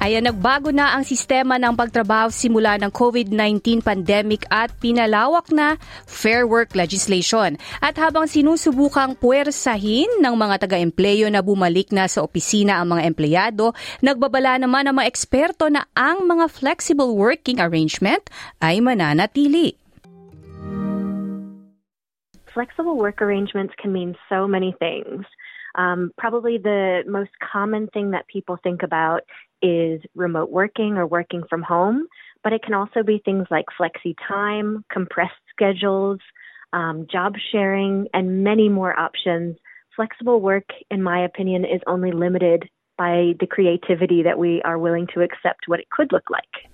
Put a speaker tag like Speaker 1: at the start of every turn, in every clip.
Speaker 1: Ayan, nagbago na ang sistema ng pagtrabaho simula ng COVID-19 pandemic at pinalawak na Fair Work legislation. At habang sinusubukang puwersahin ng mga taga-empleyo na bumalik na sa opisina ang mga empleyado, nagbabala naman ang mga eksperto na ang mga flexible working arrangement ay mananatili.
Speaker 2: Flexible work arrangements can mean so many things. Um, probably the most common thing that people think about is remote working or working from home, but it can also be things like flexi time, compressed schedules, um, job sharing, and many more options. Flexible work, in my opinion, is only limited by the creativity that we are willing to accept what it could look like.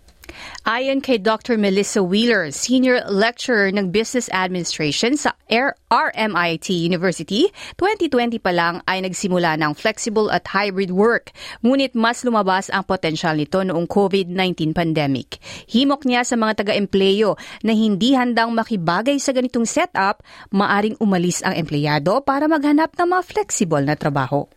Speaker 1: Ayon kay Dr. Melissa Wheeler, Senior Lecturer ng Business Administration sa RMIT University, 2020 pa lang ay nagsimula ng flexible at hybrid work. Ngunit mas lumabas ang potensyal nito noong COVID-19 pandemic. Himok niya sa mga taga-empleyo na hindi handang makibagay sa ganitong setup, maaring umalis ang empleyado para maghanap ng mga flexible na trabaho.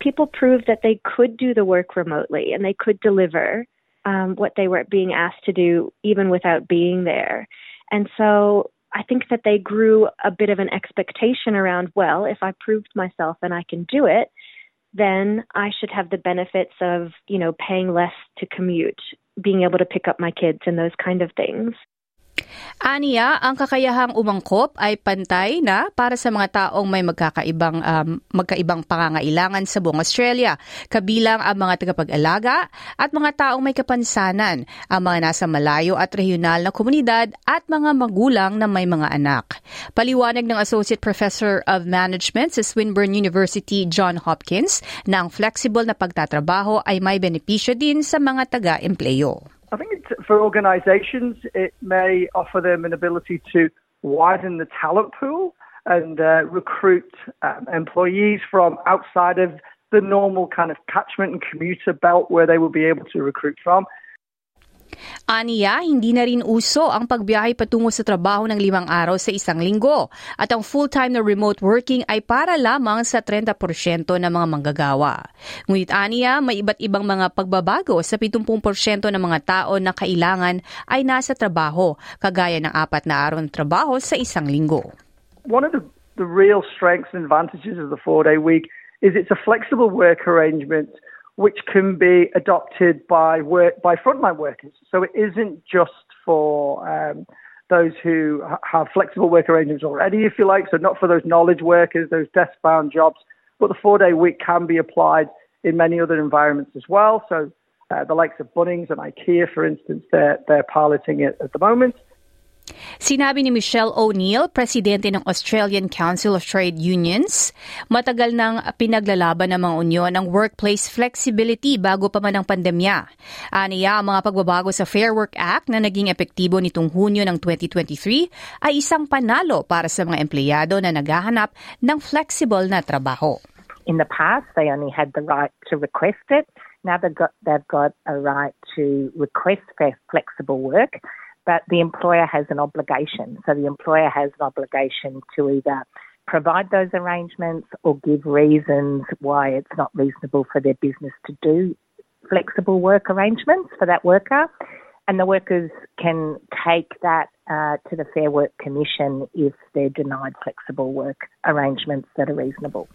Speaker 2: People proved that they could do the work remotely and they could deliver. Um, what they were being asked to do even without being there. And so I think that they grew a bit of an expectation around, well, if I proved myself and I can do it, then I should have the benefits of, you know, paying less to commute, being able to pick up my kids and those kind of things.
Speaker 1: Aniya, ang kakayahang umangkop ay pantay na para sa mga taong may magkakaibang um, magkaibang pangangailangan sa buong Australia, kabilang ang mga tagapag-alaga at mga taong may kapansanan, ang mga nasa malayo at regional na komunidad at mga magulang na may mga anak. Paliwanag ng Associate Professor of Management sa Swinburne University, John Hopkins, na ang flexible na pagtatrabaho ay may benepisyo din sa mga taga-empleyo.
Speaker 3: I think for organisations, it may offer them an ability to widen the talent pool and uh, recruit um, employees from outside of the normal kind of catchment and commuter belt where they will be able to recruit from.
Speaker 1: Aniya, hindi na rin uso ang pagbiyahe patungo sa trabaho ng limang araw sa isang linggo at ang full-time na remote working ay para lamang sa 30% ng mga manggagawa. Ngunit aniya, may iba't ibang mga pagbabago sa 70% ng mga tao na kailangan ay nasa trabaho, kagaya ng apat na araw ng trabaho sa isang linggo.
Speaker 3: One of the, the real strengths and advantages of the four-day week is it's a flexible work arrangement – which can be adopted by work by frontline workers. So it isn't just for um, those who have flexible work arrangements already, if you like. So not for those knowledge workers, those desk-bound jobs. But the four-day week can be applied in many other environments as well. So uh, the likes of Bunnings and IKEA, for instance, they're they're piloting it at the moment.
Speaker 1: Sinabi ni Michelle O'Neill, presidente ng Australian Council of Trade Unions, matagal nang pinaglalaban ng mga unyon ang workplace flexibility bago pa man ang pandemya. Aniya, ang mga pagbabago sa Fair Work Act na naging epektibo nitong Hunyo ng 2023 ay isang panalo para sa mga empleyado na naghahanap ng flexible na trabaho.
Speaker 4: In the past, they only had the right to request it. Now they've got, they've got a right to request flexible work. But the employer has an obligation. So the employer has an obligation to either provide those arrangements or give reasons why it's not reasonable for their business to do flexible work arrangements for that worker. And the workers can take that uh, to the Fair Work Commission if they're denied flexible work arrangements that are reasonable.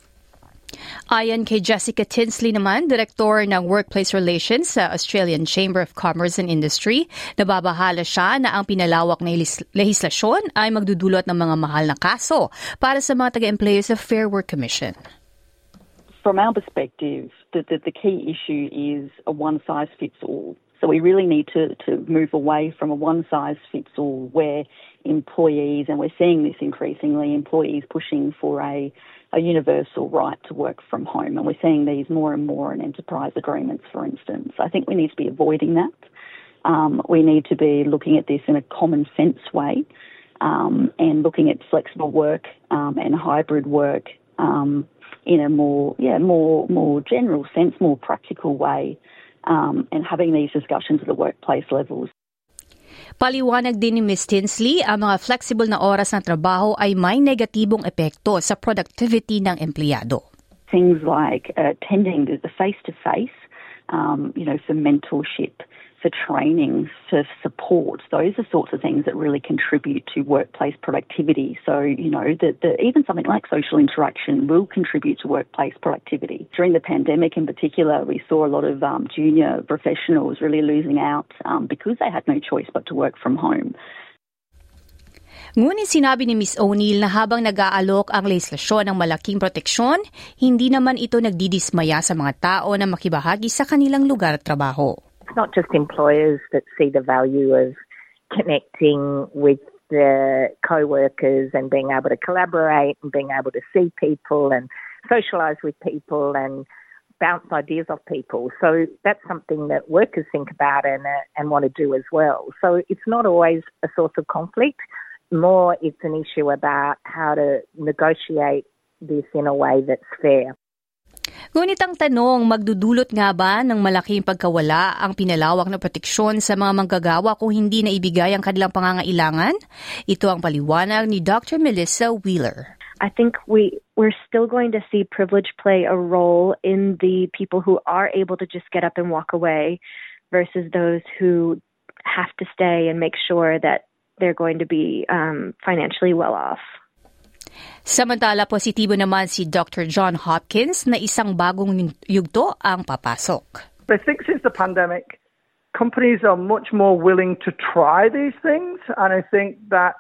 Speaker 1: Ayon kay Jessica Tinsley naman, Director ng Workplace Relations sa Australian Chamber of Commerce and Industry, nababahala siya na ang pinalawak na lehislasyon ay magdudulot ng mga mahal na kaso para sa mga taga-employo sa Fair Work Commission.
Speaker 5: From our perspective, the, the, the key issue is a one-size-fits-all. So we really need to, to move away from a one size fits all where employees, and we're seeing this increasingly, employees pushing for a a universal right to work from home. And we're seeing these more and more in enterprise agreements, for instance. I think we need to be avoiding that. Um, we need to be looking at this in a common sense way um, and looking at flexible work um, and hybrid work um, in a more, yeah, more, more general sense, more practical way, um, and having these discussions at the workplace levels.
Speaker 1: Paliwanag din ni Ms. Tinsley, ang mga flexible na oras ng trabaho ay may negatibong epekto sa productivity ng empleyado.
Speaker 5: Things like attending the face-to-face, um, you know, for mentorship, for training, for support. Those are sorts of things that really contribute to workplace productivity. So, you know, the, the, even something like social interaction will contribute to workplace productivity. During the pandemic in particular, we saw a lot of um, junior professionals really losing out um, because they had no choice but to work from home.
Speaker 1: Ngunit sinabi ni Ms. O'Neill na habang nag-aalok ang legislasyon ng malaking proteksyon, hindi naman ito nagdidismaya sa mga tao na makibahagi sa kanilang lugar at trabaho.
Speaker 4: It's not just employers that see the value of connecting with the co-workers and being able to collaborate and being able to see people and socialise with people and bounce ideas off people. So that's something that workers think about and, uh, and want to do as well. So it's not always a source of conflict. More, it's an issue about how to negotiate this in a way that's fair.
Speaker 1: Ngunit ang tanong, magdudulot nga ba ng malaking pagkawala ang pinalawak na proteksyon sa mga manggagawa kung hindi na ibigay ang kanilang pangangailangan? Ito ang paliwanag ni Dr. Melissa Wheeler.
Speaker 2: I think we we're still going to see privilege play a role in the people who are able to just get up and walk away versus those who have to stay and make sure that they're going to be um, financially well off.
Speaker 1: Samantala, positibo naman si Dr. John Hopkins na isang bagong yugto ang papasok.
Speaker 3: I think since the pandemic, companies are much more willing to try these things, and I think that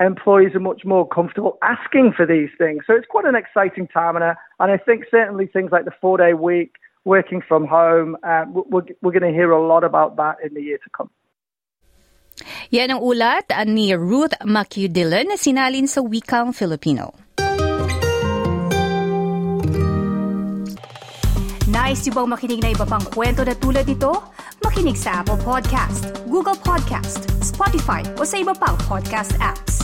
Speaker 3: employees are much more comfortable asking for these things. So it's quite an exciting time, and I, and I think certainly things like the four day week, working from home, uh, we're, we're going to hear a lot about that in the year to come.
Speaker 1: Yan ang ulat ni Ruth McHugh-Dillon na sinalin sa Wikang Filipino. Nice yung bang makinig na iba pang kwento na tulad ito? Makinig sa Apple Podcast, Google Podcast, Spotify o sa iba pang podcast apps.